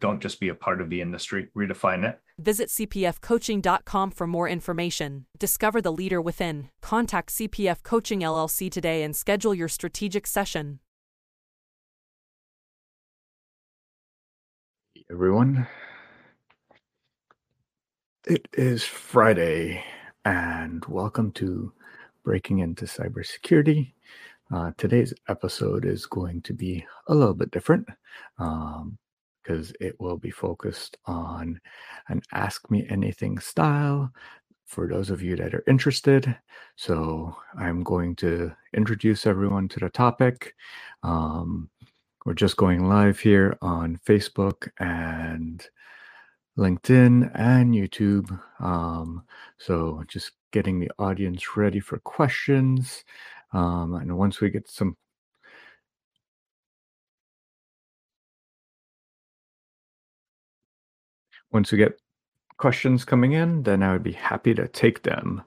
Don't just be a part of the industry, redefine it. Visit cpfcoaching.com for more information. Discover the leader within. Contact CPF Coaching LLC today and schedule your strategic session. Everyone, it is Friday, and welcome to Breaking into Cybersecurity. Uh, today's episode is going to be a little bit different. Um, because it will be focused on an Ask Me Anything style for those of you that are interested. So I'm going to introduce everyone to the topic. Um, we're just going live here on Facebook and LinkedIn and YouTube. Um, so just getting the audience ready for questions. Um, and once we get some once we get questions coming in, then I would be happy to take them.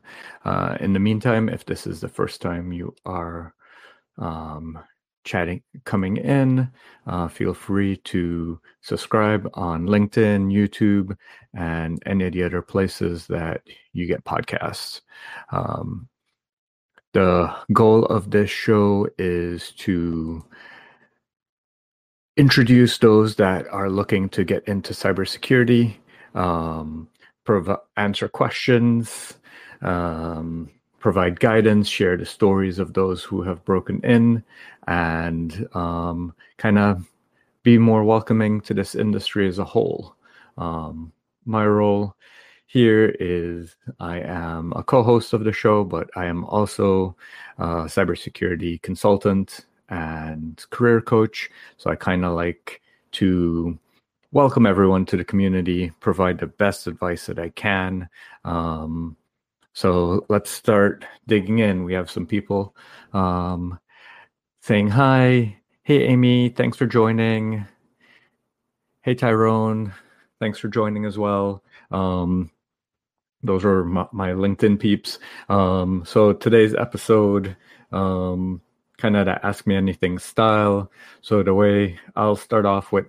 Uh, in the meantime, if this is the first time you are um, chatting, coming in, uh, feel free to subscribe on LinkedIn, YouTube, and any of the other places that you get podcasts. Um, the goal of this show is to introduce those that are looking to get into cybersecurity, um, prov- answer questions, um, provide guidance, share the stories of those who have broken in, and um, kind of be more welcoming to this industry as a whole. Um, my role here is I am a co host of the show, but I am also a cybersecurity consultant and career coach. So I kind of like to welcome everyone to the community, provide the best advice that I can. Um, so let's start digging in. We have some people um, saying hi. Hey, Amy, thanks for joining. Hey, Tyrone, thanks for joining as well. Um, those are my, my LinkedIn peeps. Um, so today's episode um, kind of the ask me anything style. So the way I'll start off with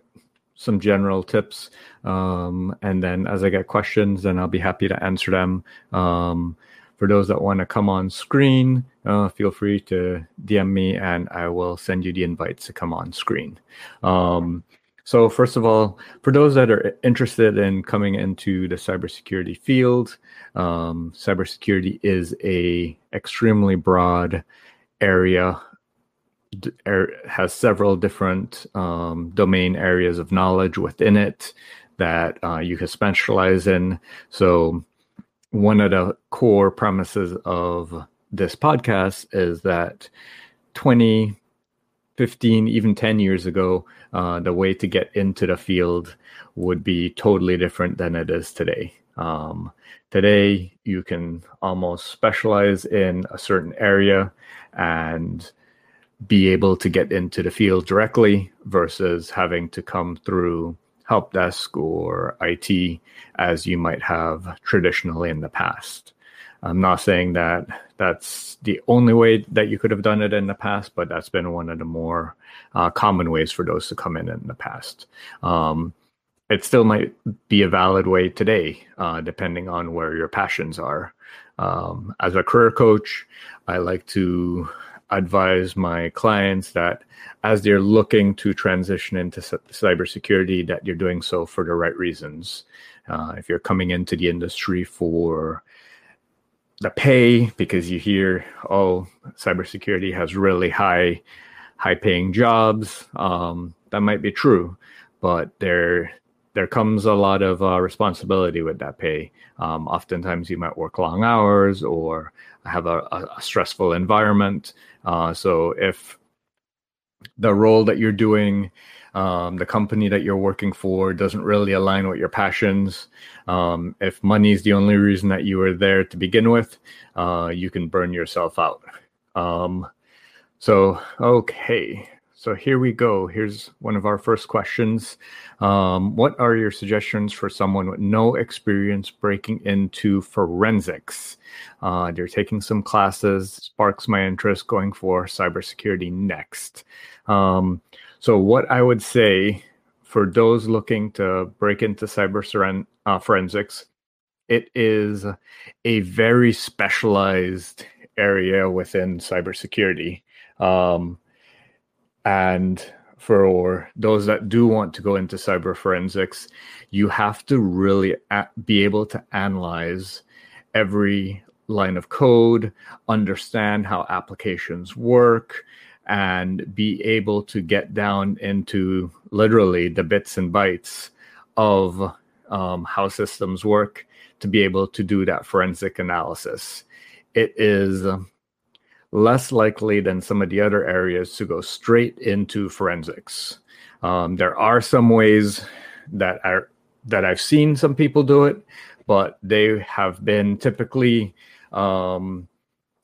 some general tips, um, and then as I get questions, then I'll be happy to answer them. Um, for those that want to come on screen, uh, feel free to DM me, and I will send you the invites to come on screen. Um, so first of all, for those that are interested in coming into the cybersecurity field, um, cybersecurity is a extremely broad area has several different um, domain areas of knowledge within it that uh, you can specialize in. So, one of the core premises of this podcast is that 20, 15, even 10 years ago, uh, the way to get into the field would be totally different than it is today. Um, today, you can almost specialize in a certain area and be able to get into the field directly versus having to come through help desk or IT as you might have traditionally in the past. I'm not saying that that's the only way that you could have done it in the past, but that's been one of the more uh, common ways for those to come in in the past. Um, it still might be a valid way today, uh, depending on where your passions are. Um, as a career coach, I like to advise my clients that as they're looking to transition into cybersecurity, that you're doing so for the right reasons. Uh, if you're coming into the industry for the pay because you hear, oh, cybersecurity has really high, high paying jobs, um, that might be true, but there there comes a lot of uh, responsibility with that pay. Um, oftentimes, you might work long hours or have a, a stressful environment. Uh, so if the role that you're doing, um, the company that you're working for doesn't really align with your passions. Um, if money is the only reason that you were there to begin with, uh, you can burn yourself out. Um, so, okay. So here we go. Here's one of our first questions. Um, what are your suggestions for someone with no experience breaking into forensics? Uh, they're taking some classes, sparks my interest going for cybersecurity next. Um, so, what I would say for those looking to break into cyber uh, forensics, it is a very specialized area within cybersecurity. Um, and for those that do want to go into cyber forensics, you have to really be able to analyze every line of code, understand how applications work, and be able to get down into literally the bits and bytes of um, how systems work to be able to do that forensic analysis. It is less likely than some of the other areas to go straight into forensics. Um, there are some ways that are that I've seen some people do it, but they have been typically um,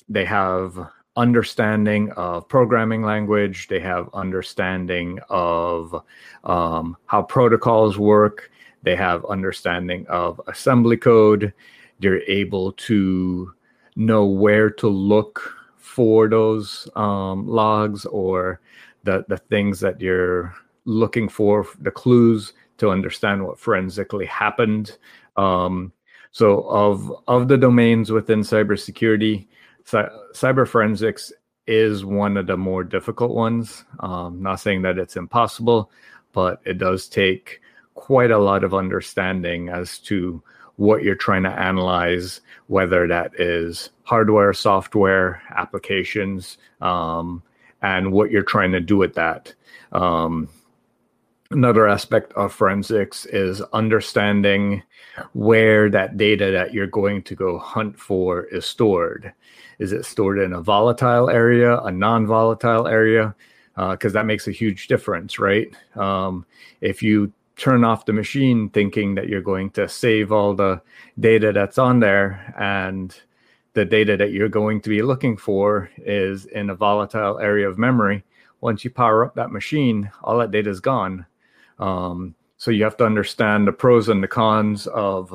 they have understanding of programming language, they have understanding of um, how protocols work, they have understanding of assembly code, they're able to know where to look for those um, logs or the the things that you're looking for, the clues to understand what forensically happened. Um, so, of of the domains within cybersecurity, cy- cyber forensics is one of the more difficult ones. Um, not saying that it's impossible, but it does take quite a lot of understanding as to what you're trying to analyze, whether that is hardware, software, applications, um, and what you're trying to do with that. Um, another aspect of forensics is understanding where that data that you're going to go hunt for is stored. Is it stored in a volatile area, a non volatile area? Because uh, that makes a huge difference, right? Um, if you turn off the machine thinking that you're going to save all the data that's on there and the data that you're going to be looking for is in a volatile area of memory. Once you power up that machine all that data is gone. Um, so you have to understand the pros and the cons of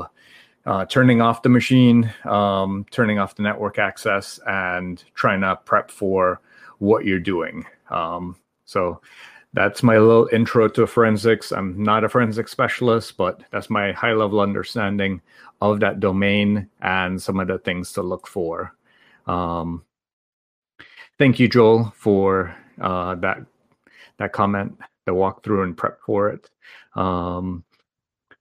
uh, turning off the machine um, turning off the network access and trying to prep for what you're doing. Um, so that's my little intro to forensics. I'm not a forensic specialist, but that's my high level understanding of that domain and some of the things to look for. Um, thank you, Joel, for uh, that that comment, the walkthrough and prep for it. Um,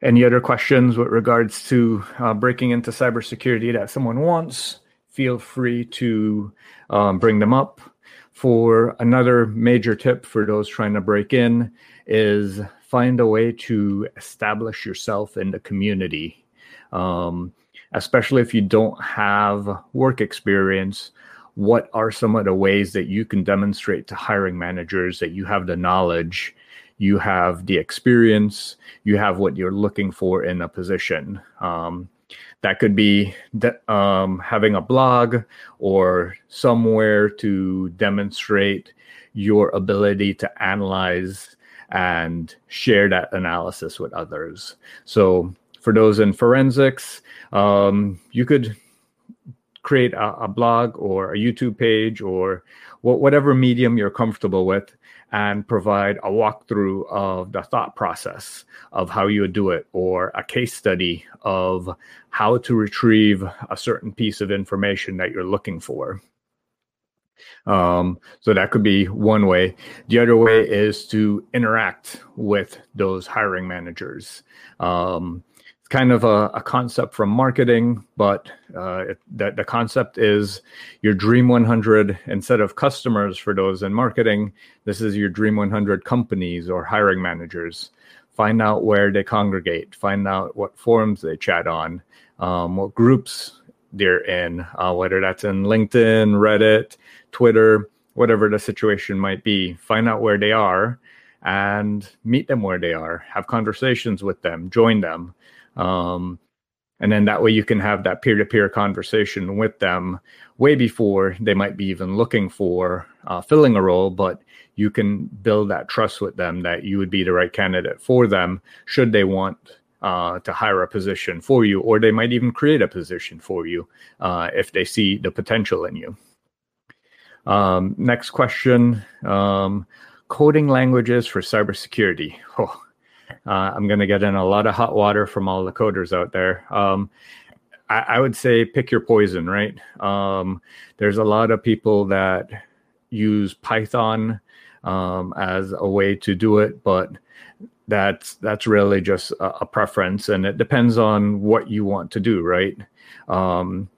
any other questions with regards to uh, breaking into cybersecurity that someone wants? Feel free to um, bring them up for another major tip for those trying to break in is find a way to establish yourself in the community. Um, especially if you don't have work experience what are some of the ways that you can demonstrate to hiring managers that you have the knowledge you have the experience you have what you're looking for in a position? Um, that could be de- um, having a blog or somewhere to demonstrate your ability to analyze and share that analysis with others. So, for those in forensics, um, you could create a, a, blog or a YouTube page or wh- whatever medium you're comfortable with and provide a walkthrough of the thought process of how you would do it or a case study of how to retrieve a certain piece of information that you're looking for. Um, so that could be one way. The other way is to interact with those hiring managers. Um, kind of a, a, concept from marketing, but uh, it, the, the concept is your Dream 100 instead of customers for those in marketing. This is your Dream 100 companies or hiring managers. Find out where they congregate. Find out what forums they chat on, um, what groups they're in, uh, whether that's in LinkedIn, Reddit, Twitter, whatever the situation might be, find out where they are and meet them where they are, have conversations with them, join them. Um, and then that way you can have that peer-to-peer conversation with them way before they might be even looking for uh, filling a role but you can build that trust with them that you would be the right candidate for them should they want uh, to hire a position for you or they might even create a position for you uh, if they see the potential in you. Um, next question um, coding languages for cybersecurity. Oh uh, I'm going to get in a lot of hot water from all the coders out there. Um, I, I, would say pick your poison, right? Um, there's a lot of people that use Python um, as a way to do it, but that's that's really just a, a, preference, and it depends on what you want to do, right? Um,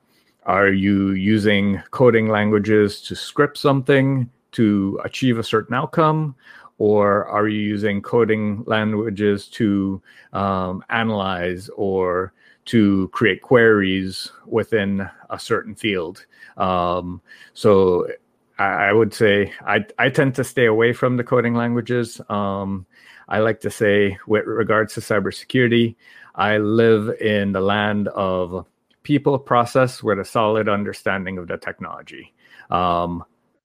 are you using coding languages to script something to achieve a certain outcome? Or are you using coding languages to um, analyze or to create queries within a certain field? Um, so I, I, would say I, I tend to stay away from the coding languages. Um, I like to say, with regards to cybersecurity, I live in the land of people process with a solid understanding of the technology. Um,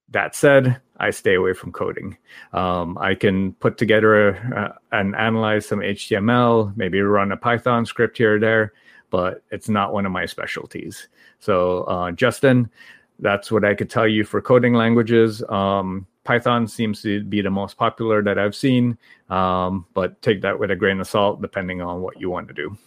that said, I stay away from coding. Um, I can put together a, and analyze some HTML, maybe run a Python script here or there, but it's not one of my specialties. So, uh, Justin, that's what I could tell you for coding languages. Um, Python seems to be the most popular that I've seen, um, but take that with a grain of salt depending on what you want to do.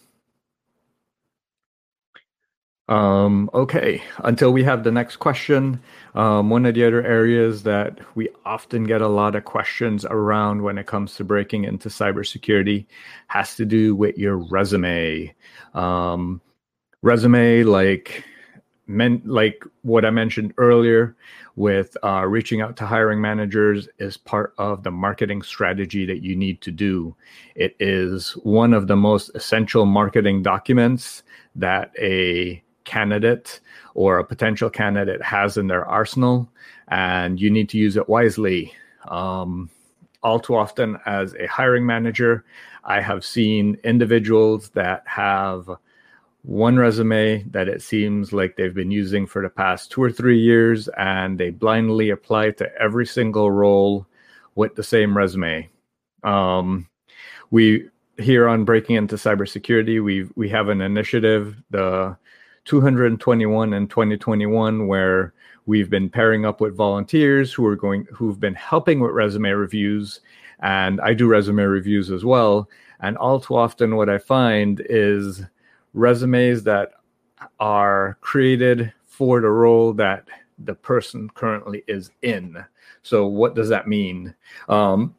Um, okay, until we have the next question, um, one of the other areas that we often get a lot of questions around when it comes to breaking into cybersecurity has to do with your resume. Um, resume, like men, like what I mentioned earlier, with uh, reaching out to hiring managers, is part of the marketing strategy that you need to do. It is one of the most essential marketing documents that a candidate or a potential candidate has in their arsenal, and you need to use it wisely. Um, all too often, as a hiring manager, I have seen individuals that have one resume that it seems like they've been using for the past two or three years, and they blindly apply to every single role with the same resume. Um, we here on breaking into cybersecurity, we we have an initiative, the 221 and 2021 where we've been pairing up with volunteers who are going who've been helping with resume reviews and I do resume reviews as well and all too often what I find is resumes that are created for the role that the person currently is in. So what does that mean? Um,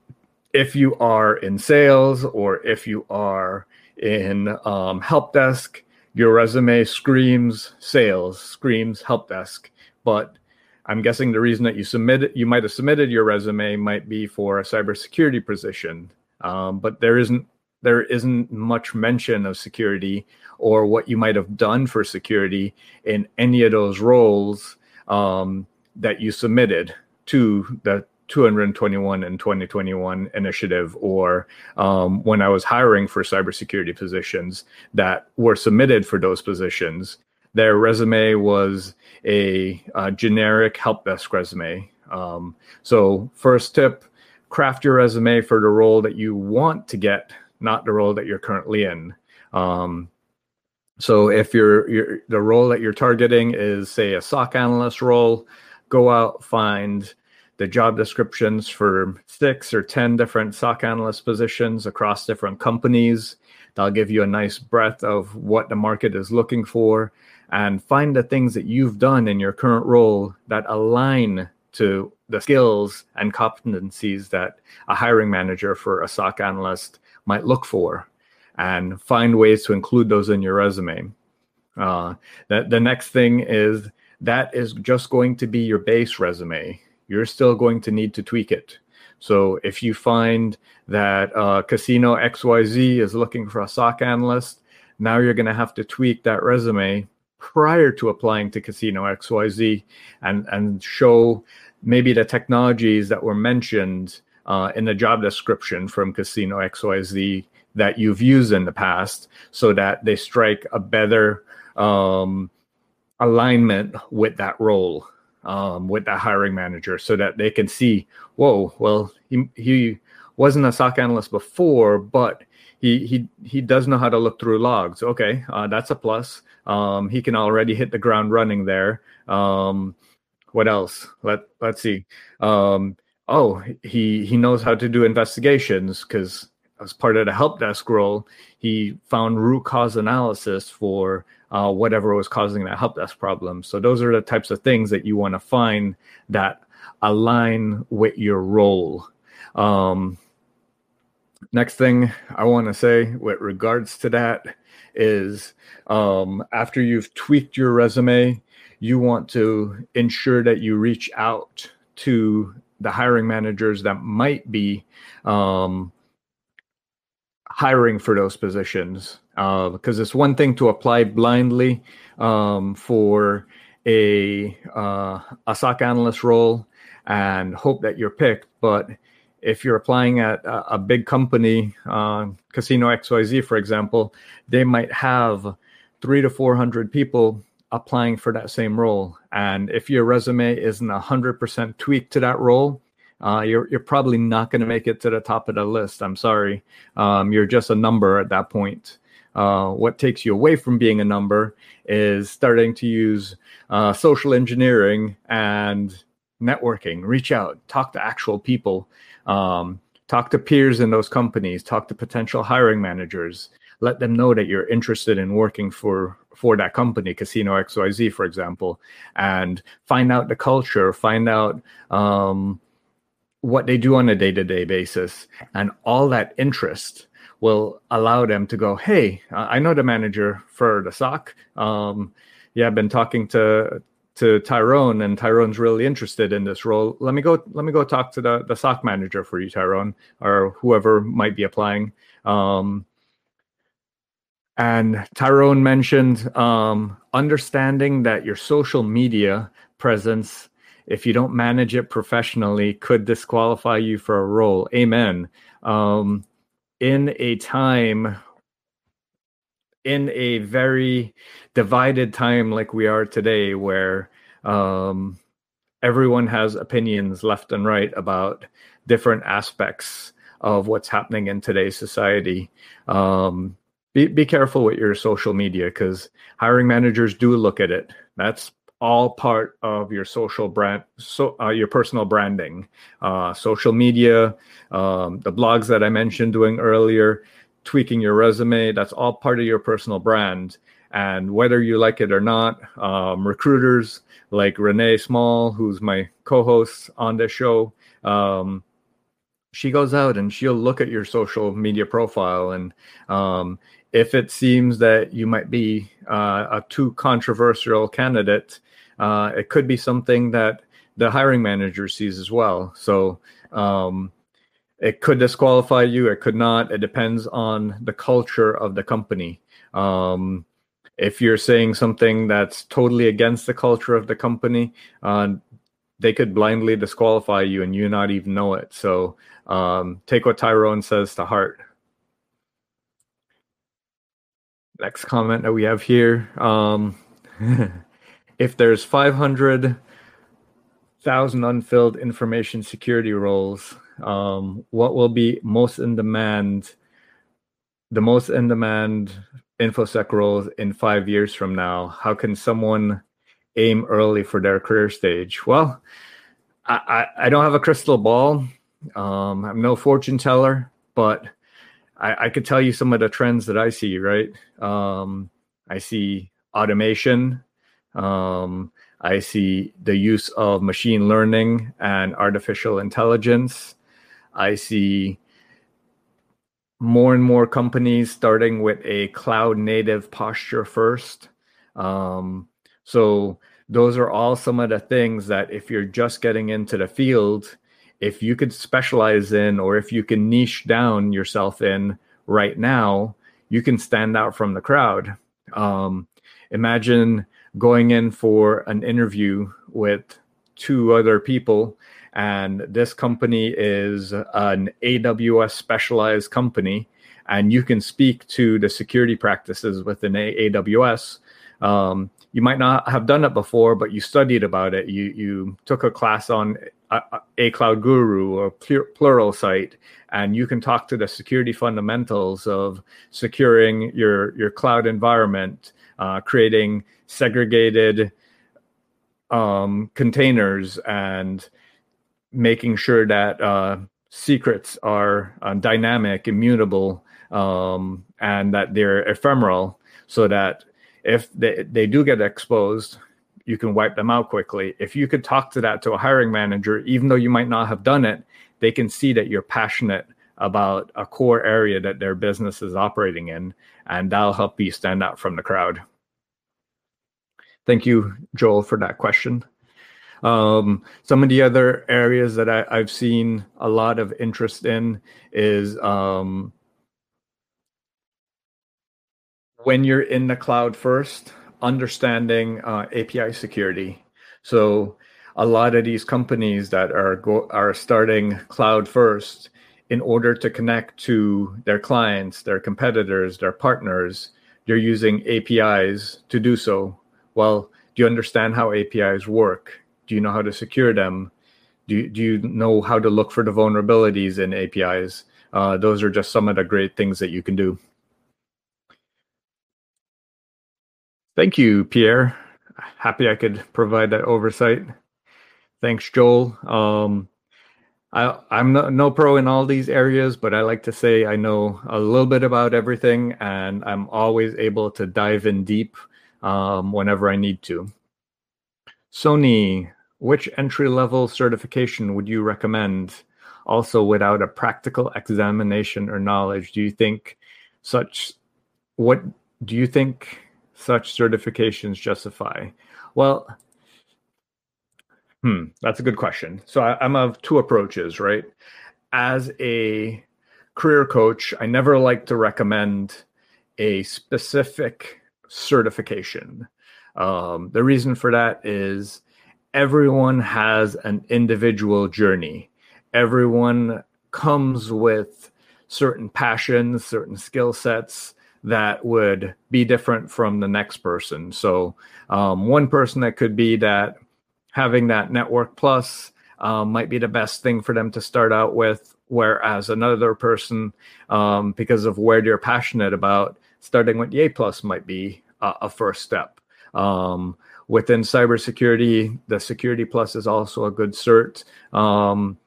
if you are in sales or if you are in um, help desk, your resume screams sales, screams help desk, but I'm guessing the reason that you submitted, you might have submitted your resume might be for a cybersecurity position, um, but there isn't there isn't much mention of security or what you might have done for security in any of those roles um, that you submitted to the 221 and 2021 initiative or um, when I was hiring for cybersecurity positions that were submitted for those positions, their resume was a, a generic help desk resume. Um, so, first tip craft your resume for the role that you want to get, not the role that you're currently in. Um, so, if you're, you're the role that you're targeting is, say, a SOC analyst role, go out, find the job descriptions for six or 10 different SOC analyst positions across different companies. That'll give you a nice breadth of what the market is looking for and find the things that you've done in your current role that align to the skills and competencies that a hiring manager for a SOC analyst might look for and find ways to include those in your resume. Uh, the, the next thing is that is just going to be your base resume you're still going to need to tweak it. So if you find that uh, Casino XYZ is looking for a SOC analyst, now you're going to have to tweak that resume prior to applying to Casino XYZ and, and show maybe the technologies that were mentioned uh, in the job description from Casino XYZ that you've used in the past so that they strike a better um, alignment with that role um, with that hiring manager so that they can see whoa well he, he wasn't a SOC analyst before but he he he does know how to look through logs. Okay uh, that's a plus. Um, he can already hit the ground running there. Um, what else? Let let's see. Um, oh he he knows how to do investigations because as part of the help desk role, he found root cause analysis for uh, whatever was causing that help desk problem. So those are the types of things that you want to find that align with your role. Um, next thing I want to say with regards to that is um, after you've tweaked your resume, you want to ensure that you reach out to the hiring managers that might be um, hiring for those positions because uh, it's one thing to apply blindly um, for a uh, a SOC analyst role and hope that you're picked, but if you're applying at a, a big company, uh, Casino XYZ, for example, they might have three to 400 people applying for that same role. And if your resume isn't 100% tweaked to that role, uh, you're you're probably not going to make it to the top of the list. I'm sorry. Um, you're just a number at that point. Uh, what takes you away from being a number is starting to use uh, social engineering and networking. Reach out, talk to actual people, um, talk to peers in those companies, talk to potential hiring managers. Let them know that you're interested in working for for that company, Casino XYZ, for example, and find out the culture, find out. Um, what they do on a day-to-day basis and all that interest will allow them to go hey i know the manager for the soc um, yeah i've been talking to to tyrone and tyrone's really interested in this role let me go let me go talk to the the soc manager for you tyrone or whoever might be applying um, and tyrone mentioned um, understanding that your social media presence if you don't manage it professionally, could disqualify you for a role. Amen. Um, in a time, in a very divided time like we are today, where um, everyone has opinions left and right about different aspects of what's happening in today's society. Um, be, be careful with your social media because hiring managers do look at it. That's all part of your social brand, so uh, your personal branding, uh, social media, um, the blogs that I mentioned doing earlier, tweaking your resume. That's all part of your personal brand. And whether you like it or not, um, recruiters like Renee Small, who's my co-host on this show, um, she goes out and she'll look at your social media profile and um, if it seems that you might be uh, a too controversial candidate, uh, it could be something that the hiring manager sees as well. So um, it could disqualify you, it could not. It depends on the culture of the company. Um, if you're saying something that's totally against the culture of the company, uh, they could blindly disqualify you and you not even know it. So um, take what Tyrone says to heart. Next comment that we have here. Um, if there's 500,000 unfilled information security roles, um, what will be most in demand, the most in demand InfoSec roles in five years from now? How can someone aim early for their career stage? Well, I, I, I don't have a crystal ball. Um, I'm no fortune teller, but I, I, could tell you some of the trends that I see, right? Um, I see automation um, I see the use of machine learning and artificial intelligence. I see more and more companies starting with a cloud native posture first. Um, so, those are all some of the things that if you're just getting into the field, if you could specialize in or if you can niche down yourself in right now, you can stand out from the crowd. Um, imagine going in for an interview with two other people, and this company is an AWS specialized company, and you can speak to the security practices within AWS. Um, you might not have done it before, but you studied about it. You you took a class on a, a Cloud Guru or Pluralsight, and you can talk to the security fundamentals of securing your your cloud environment, uh, creating segregated um, containers, and making sure that uh, secrets are uh, dynamic, immutable, um, and that they're ephemeral, so that if they, they do get exposed, you can wipe them out quickly. If you could talk to that to a hiring manager, even though you might not have done it, they can see that you're passionate about a core area that their business is operating in, and that'll help you stand out from the crowd. Thank you, Joel, for that question. Um, some of the other areas that I, have seen a lot of interest in is um, when you're in the cloud first, understanding uh, API security. So a lot of these companies that are go- are starting cloud first in order to connect to their clients, their competitors, their partners, they're using APIs to do so. Well, do you understand how APIs work? Do you know how to secure them? Do you, do you know how to look for the vulnerabilities in APIs? Uh, those are just some of the great things that you can do. Thank you, Pierre. Happy I could provide that oversight. Thanks, Joel. Um, I, am no, no, pro in all these areas, but I like to say I know a little bit about everything, and I'm always able to dive in deep um, whenever I need to. Sony, which entry level certification would you recommend? Also, without a practical examination or knowledge, do you think such? What do you think such certifications justify? Well, hmm, that's a good question. So I, I'm of two approaches, right? As a career coach, I never like to recommend a specific certification. Um, the reason for that is everyone has an individual journey. Everyone comes with certain passions, certain skill sets, that would be different from the next person. So, um, one person that could be that having that network plus um, might be the best thing for them to start out with, whereas another person, um, because of where they're passionate about, starting with A plus might be a, a first step. Um, within cybersecurity, the Security Plus is also a good cert. Um,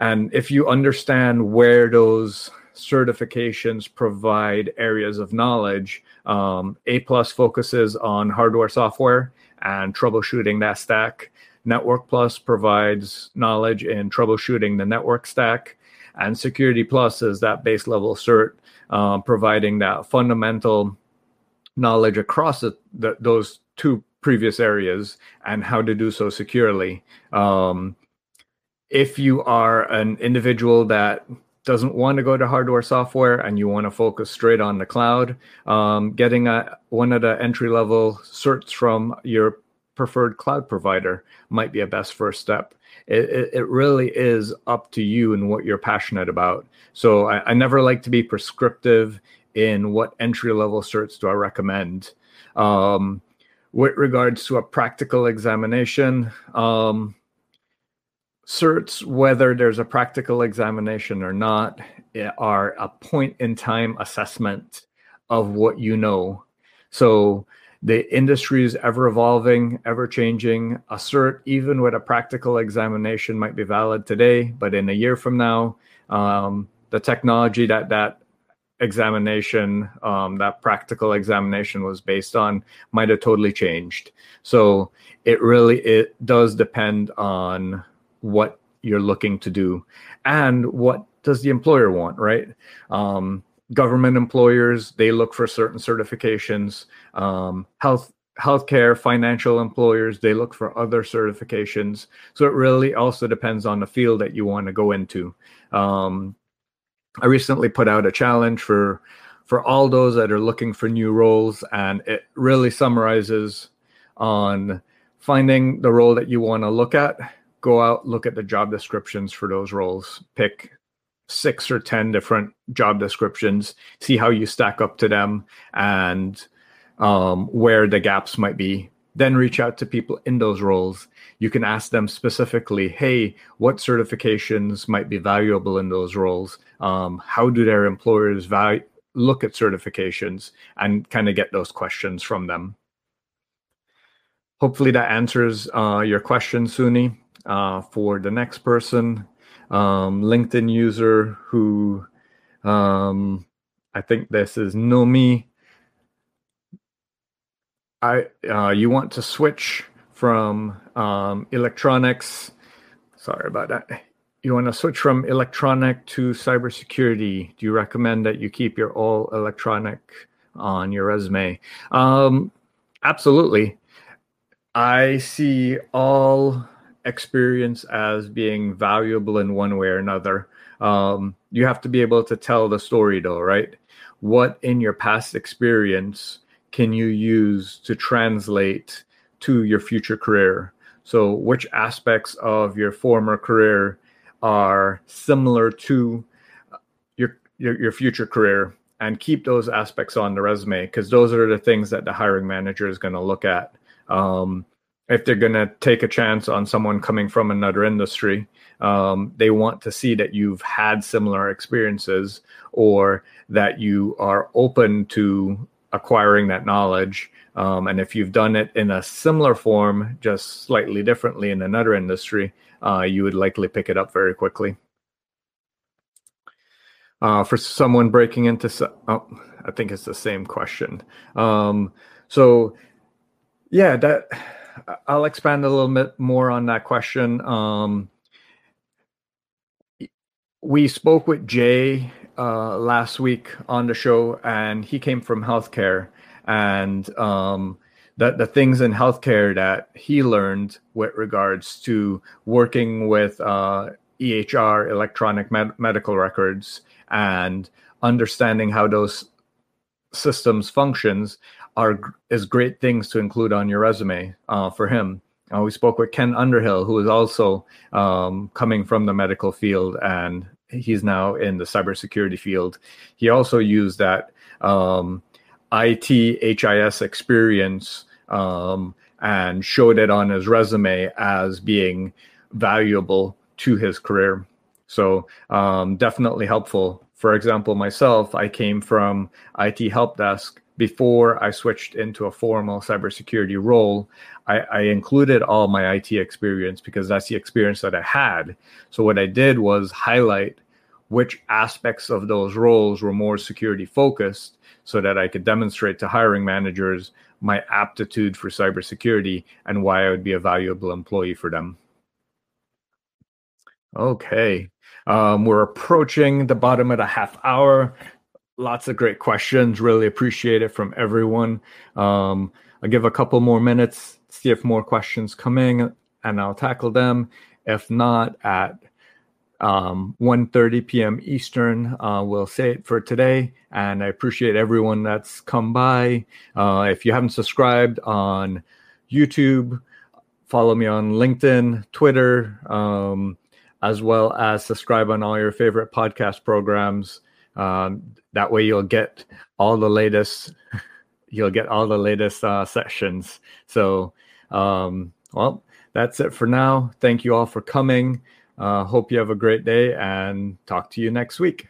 and if you understand where those certifications provide areas of knowledge. Um, a plus focuses on hardware, software, and troubleshooting that stack. Network Plus provides knowledge in troubleshooting the network stack, and Security Plus is that base level cert, uh, providing that fundamental knowledge across the, the, those two previous areas and how to do so securely. Um, if you are an individual that doesn't want to go to hardware software and you want to focus straight on the cloud, um, getting a, one of the entry level certs from your preferred cloud provider might be a best first step. It, it, really is up to you and what you're passionate about. So I, I never like to be prescriptive in what entry level certs do I recommend. Um, with regards to a practical examination, um, certs, whether there's a practical examination or not, eh, are a point in time assessment of what you know. So the industry is ever evolving, ever changing. A cert, even with a practical examination, might be valid today, but in a year from now, um, the technology that that examination, um, that practical examination was based on, might have totally changed. So it really it does depend on what you're looking to do and what does the employer want right? Um, government employers they look for certain certifications. Um, health healthcare financial employers they look for other certifications. So it really also depends on the field that you want to go into. Um, i recently put out a challenge for for all those that are looking for new roles and it really summarizes on finding the role that you want to look at, go out, look at the job descriptions for those roles, pick six or 10 different job descriptions, see how you stack up to them and um, where the gaps might be. Then reach out to people in those roles. You can ask them specifically, hey, what certifications might be valuable in those roles? Um, how do their employers value, look at certifications and kind of get those questions from them? Hopefully that answers uh, your question, Suni. Uh, for the next person, um, LinkedIn user who um, I think this is Nomi. I uh, you want to switch from um, electronics. Sorry about that. You want to switch from electronic to cybersecurity. Do you recommend that you keep your all electronic on your resume? Um, absolutely. I see all experience as being valuable in one way or another. Um, you have to be able to tell the story, though, right? What in your past experience can you use to translate to your future career? So, which aspects of your former career are similar to your your, your future career? And keep those aspects on the resume because those are the things that the hiring manager is going to look at. Um, if they're going to take a chance on someone coming from another industry, um, they want to see that you've had similar experiences or that you are open to acquiring that knowledge. Um, and if you've done it in a similar form, just slightly differently in another industry, uh, you would likely pick it up very quickly. Uh, for someone breaking into, oh, I think it's the same question. Um, so, yeah, that I'll expand a little bit more on that question. Um, we spoke with Jay uh, last week on the show, and he came from healthcare, and um, the the things in healthcare that he learned with regards to working with uh, EHR, electronic med- medical records, and understanding how those systems functions are is great things to include on your resume uh, for him. Uh, we spoke with Ken Underhill, who is also um, coming from the medical field, and he's now in the cybersecurity field. He also used that um, IT HIS experience um, and showed it on his resume as being valuable to his career. So um, definitely helpful. For example, myself, I came from IT help desk before I switched into a formal cybersecurity role, I, I, included all my IT experience because that's the experience that I had. So what I did was highlight which aspects of those roles were more security focused so that I could demonstrate to hiring managers my aptitude for cybersecurity and why I would be a valuable employee for them. Okay. Um, we're approaching the bottom of the half hour lots of great questions. Really appreciate it from everyone. Um, I'll give a couple more minutes, see if more questions come in, and I'll tackle them. If not, at um, 1.30 p.m. Eastern, uh, we'll say it for today. And I appreciate everyone that's come by. Uh, if you haven't subscribed on YouTube, follow me on LinkedIn, Twitter, um, as well as subscribe on all your favorite podcast programs. Um, that way, you'll get all the latest. You'll get all the latest uh, sessions. So, um, well, that's it for now. Thank you all for coming. Uh, hope you have a great day and talk to you next week.